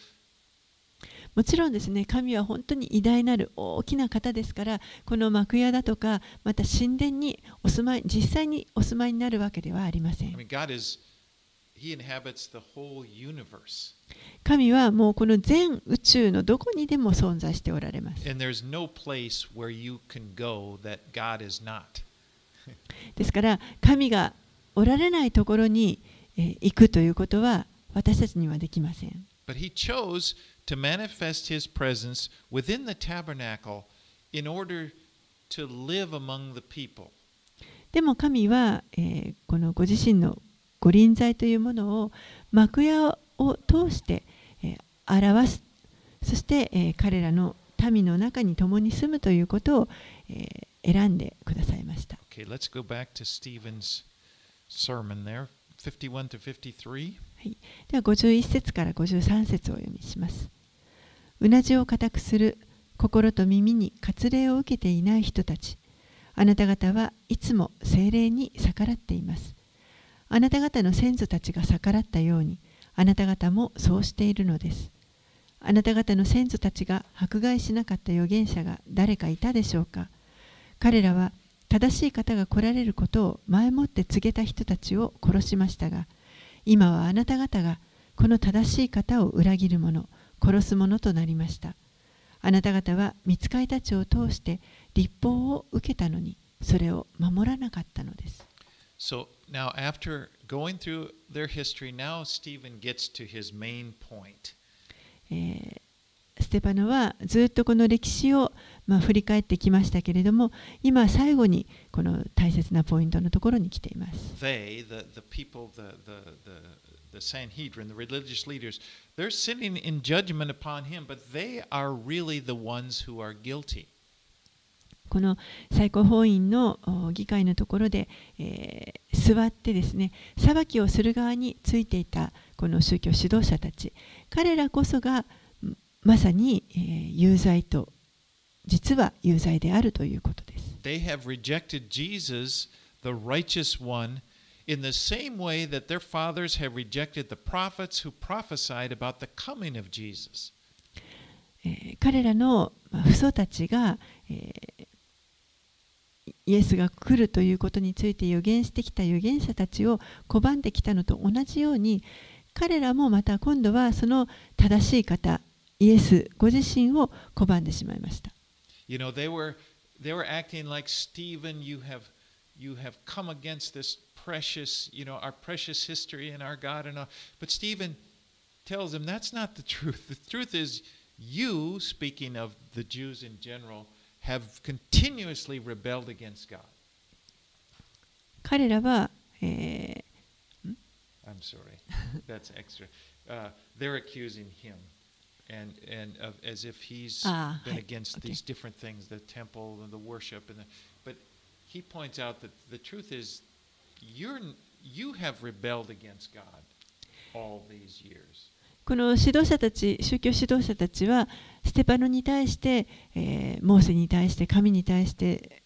もちろんですね、神は本当に偉大なる大きな方ですから、この幕屋だとか、また神殿にお住まい、実際にお住まいになるわけではありません。神はもうこの全宇宙のどこにでも存在しておられます。ですから、神がおられないところに、えー行くということは私たちにはできません But He chose to manifest His presence within the tabernacle in order to live among the people. でも神は、えーこのご自身のご臨在というものを幕屋を通して、えー表すそして、えー彼らの民の中に共に住むということを、えー選んでくださいました。Okay, let's go back to Stephen's sermon there, 51 to 53. では51節から53節をお読みします。うなじを固くする心と耳に割礼を受けていない人たち。あなた方はいつも精霊に逆らっています。あなた方の先祖たちが逆らったように、あなた方もそうしているのです。あなた方の先祖たちが迫害しなかった預言者が誰かいたでしょうか彼らは正しい方が来られることを前もって告げた人たちを殺しましたが、今はあなた方がこの正しい方を裏切る者、殺す者となりました。あなた方は見つかいたちを通して立法を受けたのに、それを守らなかったのです。So now, after going through their history, now Stephen gets to his main point. えーステパノはずっとこの歴史を、まあ、振り返ってきましたけれども、今最後にこの大切なポイントのところに来ています。They, the, the people, the, the, the, the Sanhedrin, the religious leaders, they're sitting in judgment upon him, but they are really the ones who are guilty. この最高法院のお議会のところで、えー座ってですね裁きをする側についていたこの宗教指導者たち彼らこそがんまさに、えー有罪と実は有罪であるということです。They have rejected Jesus, the righteous one, in the same way that their fathers have rejected the prophets who prophesied about the coming of Jesus. えー彼らのまあ父祖たちが、えーイエスが来るということについて予言してきた預言者たちを拒んできたのと同じように彼らもまた今度はその正しい方イエスご自身を拒んでしまいました。You know, they were they were acting like Stephen, you have you have come against this precious, you know, our precious history and our God and all. But Stephen tells them that's not the truth. The truth is you, speaking of the Jews in general, have continuously rebelled against God. 彼らは、え I'm sorry, that's extra. Uh, they're accusing him, And and of, as if he's Ah, been against okay. these different things, the temple and the worship, and the, but he points out that the truth is, you're you have rebelled against God all these years. ーこの指導者たち宗教指導者たちはステパノに対して、えーモーセに対して神に対して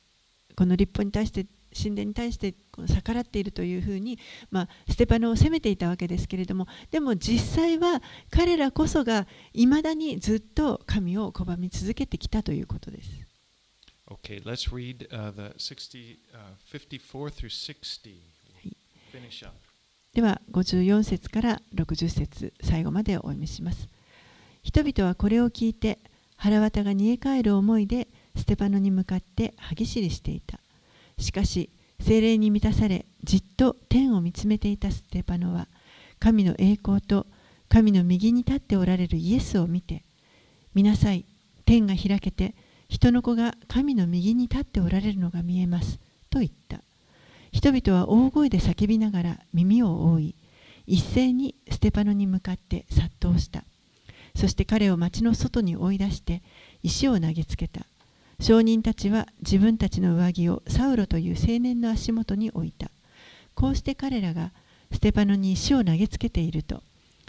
この立法に対して神殿に対して逆らっているというふうに、まあ、ステパノを責めていたわけですけれどもでも実際は彼らこそがいまだにずっと神を拒み続けてきたということです。Okay, let's read uh, the 60, uh, 54 through 60. Hi. Finish up. では54節から60節最後までお読みします。人々はこれを聞いて腹渡が煮え返る思いでステパノに向かって歯ぎしりしていた。しかし精霊に満たされじっと天を見つめていたステパノは神の栄光と神の右に立っておられるイエスを見て見なさい天が開けて人の子が神の右に立っておられるのが見えますと言った。人々は大声で叫びながら耳を覆い一斉にステパノに向かって殺到したそして彼を町の外に追い出して石を投げつけた証人たちは自分たちの上着をサウロという青年の足元に置いたこうして彼らがステパノに石を投げつけていると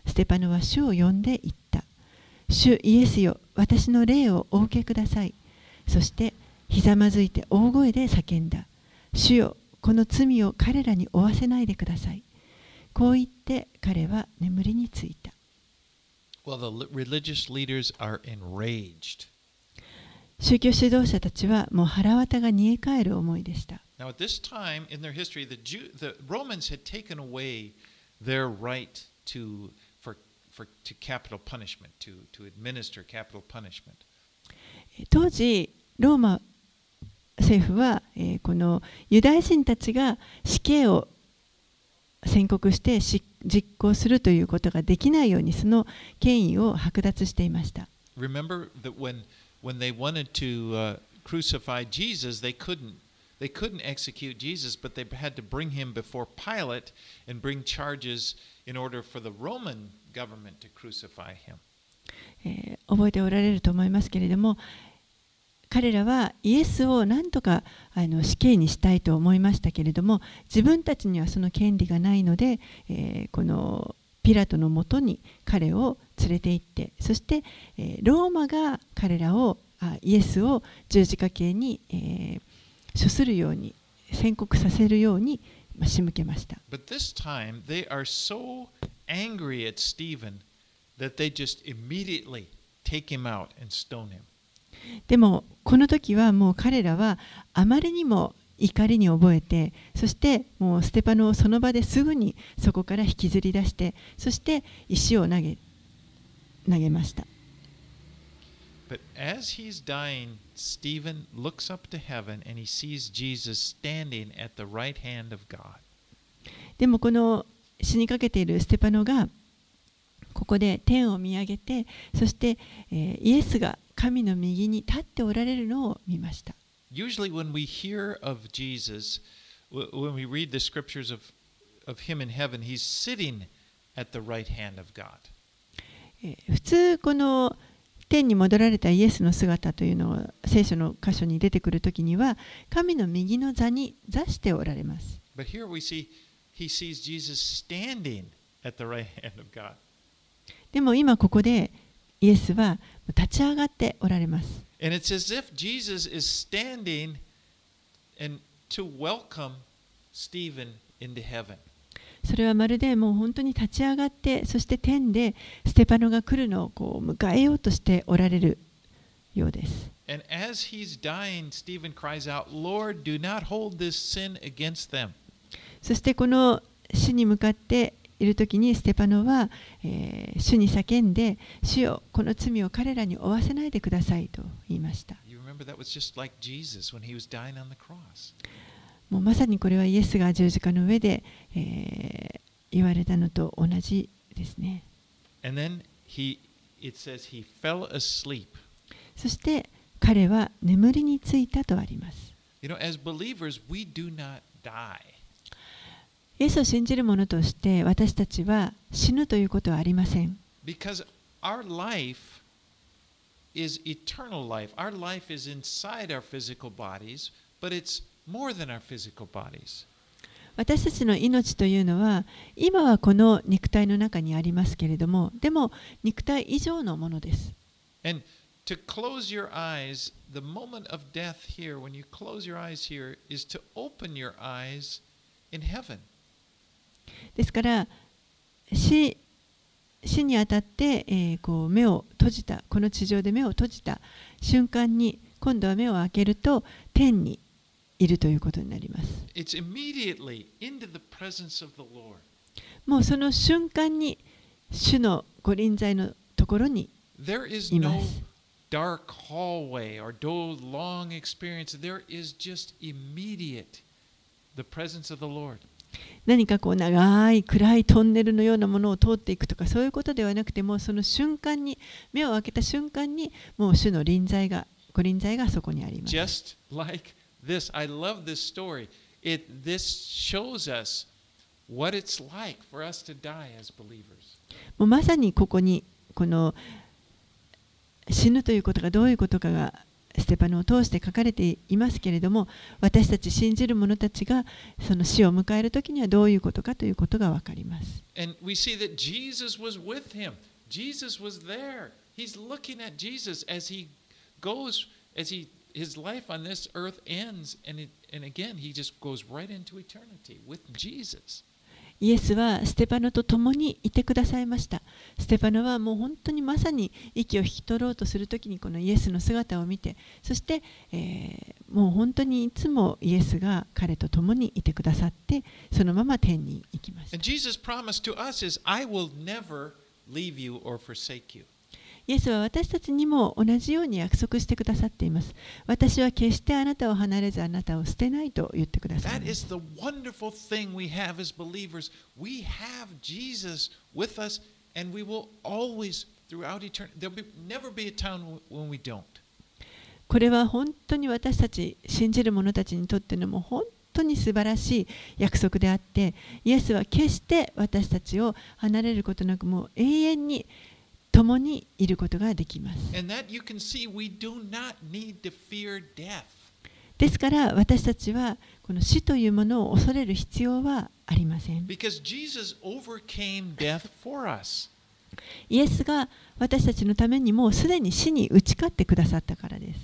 ステパノは主を呼んで言った主イエスよ私の霊をお受けくださいそしてひざまずいて大声で叫んだ主よこの罪を彼らに負わせないでください。こう言って彼は眠りについた。Well, the religious leaders are enraged. 宗教指導者たちはもう腹渡が煮え返る思いでした。Now, at this time in their history, the, Jew, the Romans had taken away their right to, for, for, to capital punishment, to, to administer capital punishment. 当時、ローマ政府は、えーこのユダヤ人たちが死刑を宣告してし実行するということができないようにその権威を剥奪していました。Remember that when, when they wanted to uh, crucify Jesus, they couldn't. They couldn't execute Jesus, but they had to bring him before Pilate and bring charges in order for the Roman government to crucify him. えー覚えておられると思いますけれども彼らはイエスを何とかあの死刑にしたいと思いましたけれども自分たちにはその権利がないので、えーこのピラトのもとに彼を連れて行ってそして、えーローマが彼らをあイエスを十字架刑に、えー処するように宣告させるようにまあ仕向けました。But this time, they are so angry at Stephen that they just immediately take him out and stone him. でもこの時はもう彼らはあまりにも怒りに覚えてそしてもうステパノをその場ですぐにそこから引きずり出してそして石を投げ投げました But as he's dying, Stephen looks up to heaven and he sees Jesus standing at the right hand of God. でもこの死にかけているステパノがここで天を見上げてそして、えーイエスが神の右に立っておられるのを見ました Usually, when we hear of Jesus, when we read the scriptures of, of him in heaven, he's sitting at the right hand of God. えー普通この天に戻られたイエスの姿というのを聖書の箇所に出てくるときには神の右の座に座しておられます。But here we see he sees Jesus standing at the right hand of God. でも今ここでイエスは立ち上がっておられます。And it's as if Jesus is standing and to welcome Stephen into heaven. それはまるでもう本当に立ち上がってそして天でステパノが来るのをこう迎えようとしておられるようです。And as he's dying, Stephen cries out, Lord, do not hold this sin against them. そしてこの死に向かっている時にステパノは、えー、主に叫んで主よこの罪を彼らに負わせないでくださいと言いました。もうまさにこれはイエスが十字架の上で、え、言われたのと同じですね。そして彼は眠りについたとあります。イエスを信じる者として私たちは死ぬということはありません。Because our life is eternal life. Our life is inside our physical bodies, but it's more than our physical bodies. 私たちの命というのは今はこの肉体の中にありますけれどもでも肉体以上のものです。And to close your eyes, the moment of death here, when you close your eyes here, is to open your eyes in heaven. ですから死死にあたって、えーこう目を閉じたこの地上で目を閉じた瞬間に今度は目を開けると天にいるということになります。It's immediately into the presence of the Lord. もうその瞬間に主のご臨在のところに There is いま no す。dark hallway or long experience. There is just immediate the presence of the Lord. 何かこう長い暗いトンネルのようなものを通っていくとかそういうことではなくてもうその瞬間に目を開けた瞬間にもう主の臨在がご臨在がそこにあります。Just like this. I love this story. It this shows us what it's like for us to die as believers. もうまさにここにこの死ぬということがどういうことかがステパノを通して書かれていますけれども私たち信じる者たちがその死を迎える時にはどういうことかということが分かります。イエスはステパノと共にいてくださいました。ステパノはもう本当にまさに息を引き取ろうとするときにこのイエスの姿を見て、そして、えーもう本当にいつもイエスが彼と共にいてくださって、そのまま天に行きましたイエスは私たちにも同じように約束してくださっています。私は決してあなたを離れずあなたを捨てないと言ってください。っています。これは本当に私たち信じる者たちにとってのも本当に素晴らしい約束であって、イエスは決して私たちを離れることなくもう永遠に共にいることができます。ですから私たちはこの死というものを恐れる必要はありません。イエスが私たちのためにもすでに死に打ち勝ってくださったからです。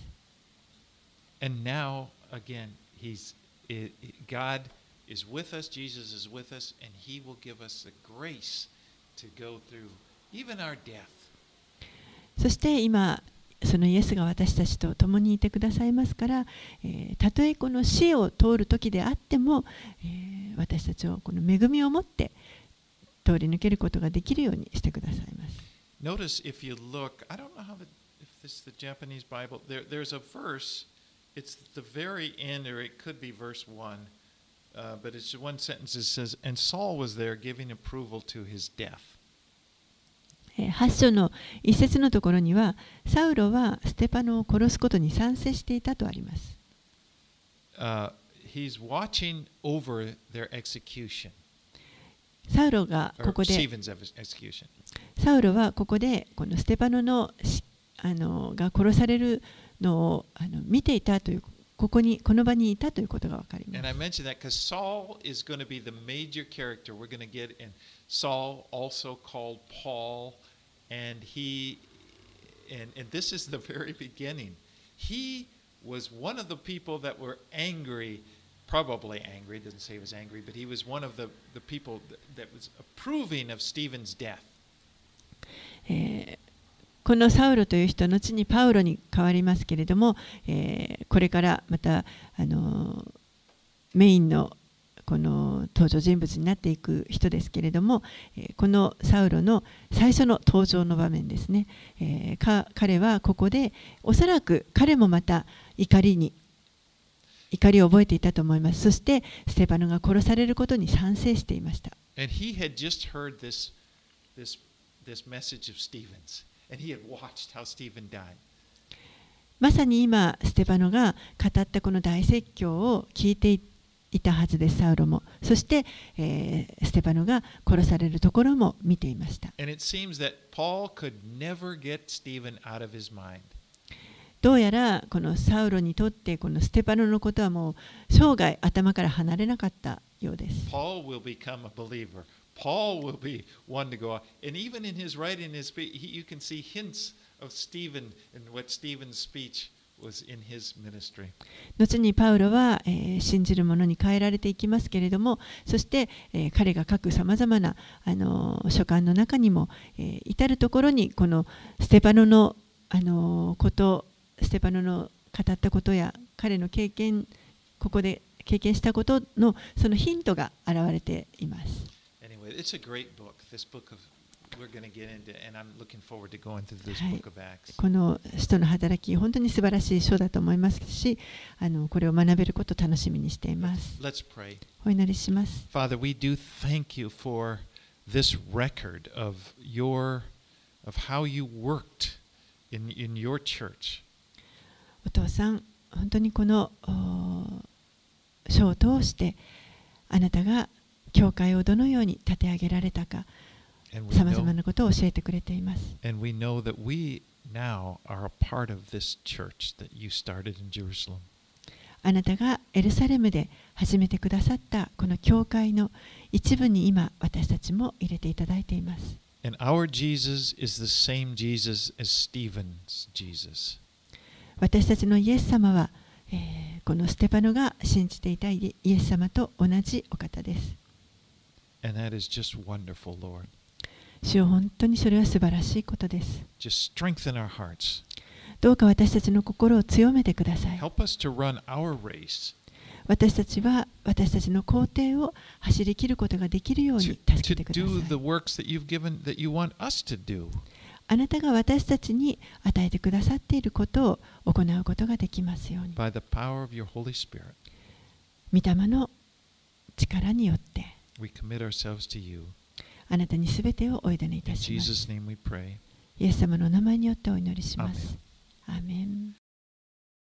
そして今そのイエスが私たちと共にいてくださいますから、えーたとえこの死を通る時であっても、えー私たちをこの恵みを持って通り抜けることができるようにしてくださいます。Notice if you look, I don't know how the, if this is the Japanese Bible, there, there's a verse, it's the very end, or it could be verse 1, uh, but it's one sentence that says, And Saul was there giving approval to his death. 8章の一節のところには、サウロはステパノを殺すことに賛成していたとあります。あ、he's watching over their execution. サウロがここで、サウロはここで、このステパノのあのが殺されるのをあの見ていたという、ここに、この場にいたということがわかります。And I and he, and, and this is the very beginning. He was one of the people that were angry, probably angry, it doesn't say he was angry, but he was one of the, the people that, that was approving of Stephen's death. えーこのサウロという人後にパウロに変わりますけれども、えーこれからまたあのメインの この登場人物になっていく人ですけれども、えーこのサウロの最初の登場の場面ですね、え彼はここでおそらく彼もまた怒りに怒りを覚えていたと思います。そしてステパノが殺されることに賛成していました。And he had just heard this, this, this message of Stephen's, and he had watched how Stephen died. まさに今ステパノが語ったこの大説教を聞いていいたはずですサウロも。そして、え、ステパノが殺されるところも見ていました。どうやらこのサウロにとってこのステパノのことはもう生涯頭から離れなかったようです。Was in his ministry. 後にパウロは、えー信じる者に変えられていきますけれどもそして、えー彼が書くさまざまな、あのー書簡の中にも、えー至るところにこのステパノの、あのーことステパノの語ったことや彼の経験ここで経験したことのそのヒントが現れています。Anyway, この人の働き、本当に素晴らしい書だと思いますし、あのこれを学べることを楽しみにしています。お祈りします。Father, お父さん、本当にこの書を通して、あなたが教会をどのように立て上げられたか。さまざまなことを教えてくれています。and we know that we now are a part of this church that you started in Jerusalem. あなたがエルサレムで始めてくださったこの教会の一部に今私たちも入れていただいています。And our Jesus is the same Jesus as Stephen's Jesus. 私たちのイエス様は、えーこのステパノが信じていたイエス様と同じお方です。And that is just wonderful, Lord. 主よ本当にそれは素晴らしいことです。どうか私たちの心を強めてください。私たちは私たちの工程を走り切ることができるように助けてください。あなたが私たちに与えてくださっていることを行うことができますように。御霊の力によって。あなたにすべてをお委ねい In たします。Jesus' name we pray. イエス様のお名前によってお祈りします。アーメン